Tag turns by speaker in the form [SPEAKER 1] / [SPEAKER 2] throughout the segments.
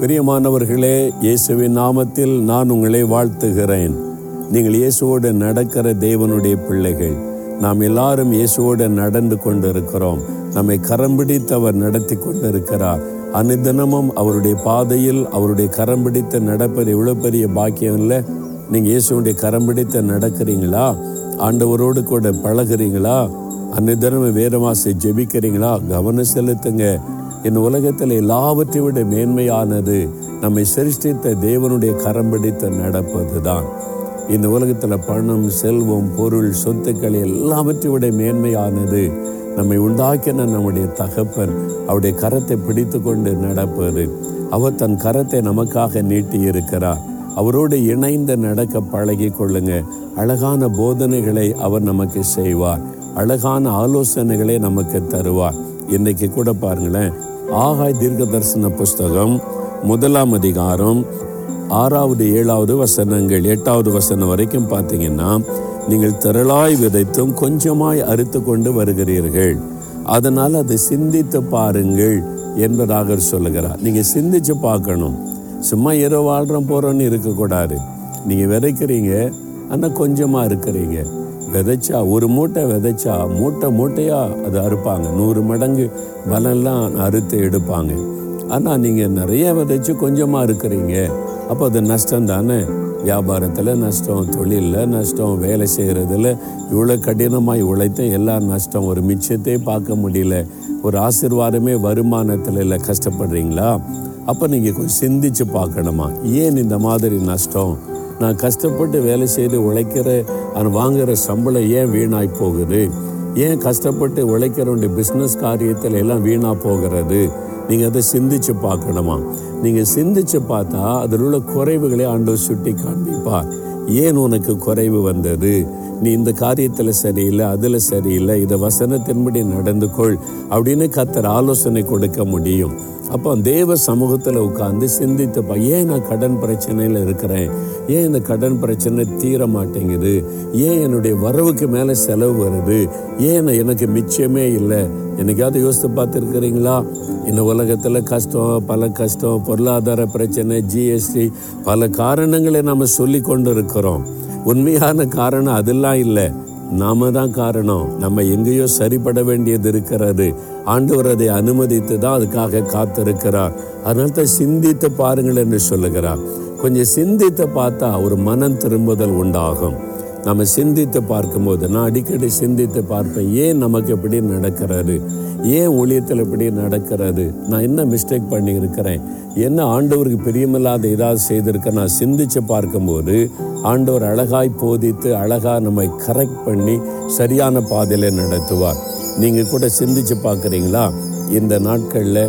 [SPEAKER 1] பிரியமானவர்களே இயேசுவின் நாமத்தில் நான் உங்களை வாழ்த்துகிறேன். நீங்கள் இயேசுவோடு நடக்கிற தேவனுடைய பிள்ளைகள். நாம் எல்லாரும் இயேசுவோடு நடந்து கொண்டிருக்கிறோம். நம்மை கரம் பிடித்து அவர் நடத்தி கொண்டிருக்கிறார். அனுதினமும் அவருடைய பாதையில் அவருடைய கரம் பிடித்து நடப்பது இவ்வளவு பெரிய பாக்கியம் இல்லை. நீங்கள் இயேசுடைய கரம் பிடித்து நடக்கிறீங்களா? ஆண்டவரோடு கூட பழகுறீங்களா? அன்னிதனம் வேதமாசை ஜெபிக்கிறீங்களா? கவனம் செலுத்துங்க. இந்த உலகத்தில் எல்லாவற்றை விட மேன்மையானது நம்மை சிருஷ்டித்த தேவனுடைய கரம் பிடித்து நடப்பது தான் இந்த உலகத்தில் பணம் செல்வம் பொருள் சொத்துக்கள் எல்லாவற்றை விட மேன்மையானது நம்மை உண்டாக்கின நம்முடைய தகப்பன் அவருடைய கரத்தை பிடித்து கொண்டு நடப்பது. அவர் தன் கரத்தை நமக்காக நீட்டி இருக்கிறார் அவரோடு இணைந்து நடக்க பழகி கொள்ளுங்க. அழகான போதனைகளை அவர் நமக்கு செய்வார். அழகான ஆலோசனைகளை நமக்கு தருவார். இன்றைக்கு கூட பாருங்களேன் ஆகாய் தீர்க்க தரிசன புஸ்தகம் முதலாம் அதிகாரம் ஆறாவது ஏழாவது வசனங்கள் எட்டாவது வசனம் வரைக்கும் பார்த்தீங்கன்னா நீங்கள் திரளாய் விதைத்தும் கொஞ்சமாய் அறுத்து கொண்டு வருகிறீர்கள். அதனால் அதை சிந்தித்து பாருங்கள் என்பதாக சொல்லுகிறார். நீங்கள் சிந்திச்சு பார்க்கணும். சும்மா இரவு வாழ்கிறோம் போகிறோன்னு இருக்கக்கூடாது. நீங்கள் விதைக்கிறீங்க ஆனால் கொஞ்சமாக இருக்கிறீங்க. விதைச்சா ஒரு மூட்டை விதைச்சா மூட்டை மூட்டையாக அது அறுப்பாங்க. நூறு மடங்கு பலன்லாம் அறுத்து எடுப்பாங்க. ஆனால் நீங்கள் நிறைய விதைச்சு கொஞ்சமாக இருக்கிறீங்க அப்போ அது நஷ்டம் தானே? வியாபாரத்தில் நஷ்டம் தொழிலில் நஷ்டம் வேலை செய்கிறதுல இவ்வளோ கடினமாக உழைத்த எல்லா நஷ்டம். ஒரு மிச்சத்தையே பார்க்க முடியல. ஒரு ஆசிர்வாதமே வருமானத்தில் இல்லை கஷ்டப்படுறீங்களா? அப்போ நீங்கள் கொஞ்சம் சிந்திச்சு பார்க்கணுமா? ஏன் இந்த மாதிரி நஷ்டம்? நான் கஷ்டப்பட்டு வேலை செய்து உழைக்கிற அது வாங்குகிற சம்பளம் ஏன் வீணாய் போகுது? ஏன் கஷ்டப்பட்டு உழைக்கிறவனுடைய பிஸ்னஸ் காரியத்தில் எல்லாம் வீணாக போகிறது? நீங்கள் அதை சிந்திச்சு பார்க்கணுமா? நீங்கள் சிந்திச்சு பார்த்தா அதில் உள்ள குறைவுகளை ஆண்டவர் சுட்டி காண்பிப்பார் ஏன் உனக்கு குறைவு வந்தது? நீ இந்த காரியத்தில் சரியில்லை அதில் சரியில்லை இதை வசனத்தின்படி நடந்து கொள் அப்படின்னு கத்தர் ஆலோசனை கொடுக்க முடியும். அப்போ தேவ சமூகத்தில் உட்காந்து சிந்தித்துப்பா ஏன் நான் கடன் பிரச்சனையில் இருக்கிறேன்? ஏன் இந்த கடன் பிரச்சனை தீர மாட்டேங்குது? ஏன் என்னுடைய வரவுக்கு மேலே செலவு வருது? ஏன் எனக்கு மிச்சமே இல்லை? என்னைக்காவது யோசித்து பார்த்துருக்குறீங்களா? இந்த உலகத்தில் கஷ்டம் பல கஷ்டம் பொருளாதார பிரச்சனை ஜிஎஸ்டி பல காரணங்களை நம்ம சொல்லி கொண்டு இருக்கிறோம் உண்மையான காரணம் அதெல்லாம் இல்லை. நாம தான் காரணம். நம்ம எங்கேயோ சரிப்பட வேண்டியது இருக்கிறது. ஆண்டவர் அதை அனுமதித்து தான் அதுக்காக காத்திருக்கிறார். அதனால தான் சிந்தித்து பாருங்கள் என்று சொல்லுகிறார். கொஞ்சம் சிந்தித்து பார்த்தா ஒரு மனம் திரும்புதல் உண்டாகும். நம்ம சிந்தித்து பார்க்கும்போது நான் அடிக்கடி சிந்தித்து பார்ப்பேன் ஏன் நமக்கு இப்படி நடக்கிறது? ஏன் ஊழியத்தில் இப்படி நடக்கிறது? நான் என்ன மிஸ்டேக் பண்ணியிருக்கிறேன்? என்ன ஆண்டவருக்கு பிரியமில்லாத ஏதாவது செய்திருக்க நான் சிந்திச்சு பார்க்கும்போது ஆண்டவர் அழகாய் போதித்து அழகாக நம்மை கரெக்ட் பண்ணி சரியான பாதையில் நடத்துவார். நீங்கள் கூட சிந்திச்சு பார்க்குறீங்களா? இந்த நாட்களில்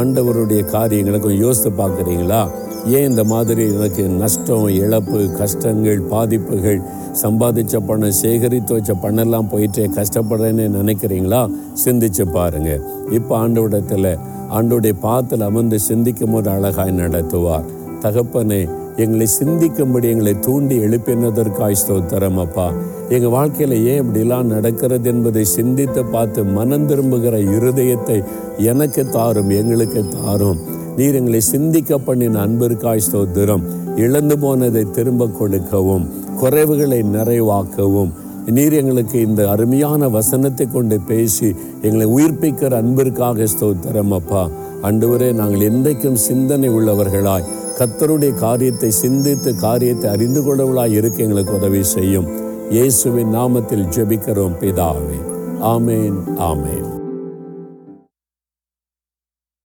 [SPEAKER 1] ஆண்டவருடைய காரியங்களை கொஞ்சம் யோசித்து பார்க்குறீங்களா? ஏன் இந்த மாதிரி எனக்கு நஷ்டம் இழப்பு கஷ்டங்கள் பாதிப்புகள் சம்பாதிச்ச பணம் சேகரித்து வச்ச பணம்லாம் போயிட்டு கஷ்டப்படுறேன்னு நினைக்கிறீங்களா? சிந்திச்சு பாருங்க. இப்போ ஆண்டோடத்தில் ஆண்டோடைய பாத்தில் அமர்ந்து சிந்திக்கும் போது அழகாய் நடத்துவார். தகப்பனே எங்களை சிந்திக்கும்படி எங்களை தூண்டி எழுப்பினதற்காய் ஸ்தோத்திரம் அப்பா. எங்கள் வாழ்க்கையில் ஏன் இப்படிலாம் நடக்கிறது என்பதை சிந்தித்து பார்த்து மனம் திரும்புகிற இருதயத்தை எனக்கு தாரும் எங்களுக்கு தாரும். நீர் எங்களை சிந்திக்க பண்ணின அன்பிற்காய் ஸ்தோத்திரம். இழந்து போனதை திரும்ப கொடுக்கவும் குறைவுகளை நிறைவாக்கவும். நீர் எங்களுக்கு இந்த அருமையான வசனத்தை கொண்டு பேசி எங்களை உயிர்ப்பிக்கிற அன்பிற்காக ஸ்தோத்திரம் அப்பா. அன்றுவரே நாங்கள் என்றைக்கும் சிந்தனை உள்ளவர்களாய் கத்தருடைய காரியத்தை சிந்தித்து காரியத்தை அறிந்து கொள்ளவளாய் இருக்க எங்களுக்கு உதவி செய்யும். இயேசுவின் நாமத்தில் ஜெபிக்கிறோம் பிதாவே. ஆமேன் ஆமேன்.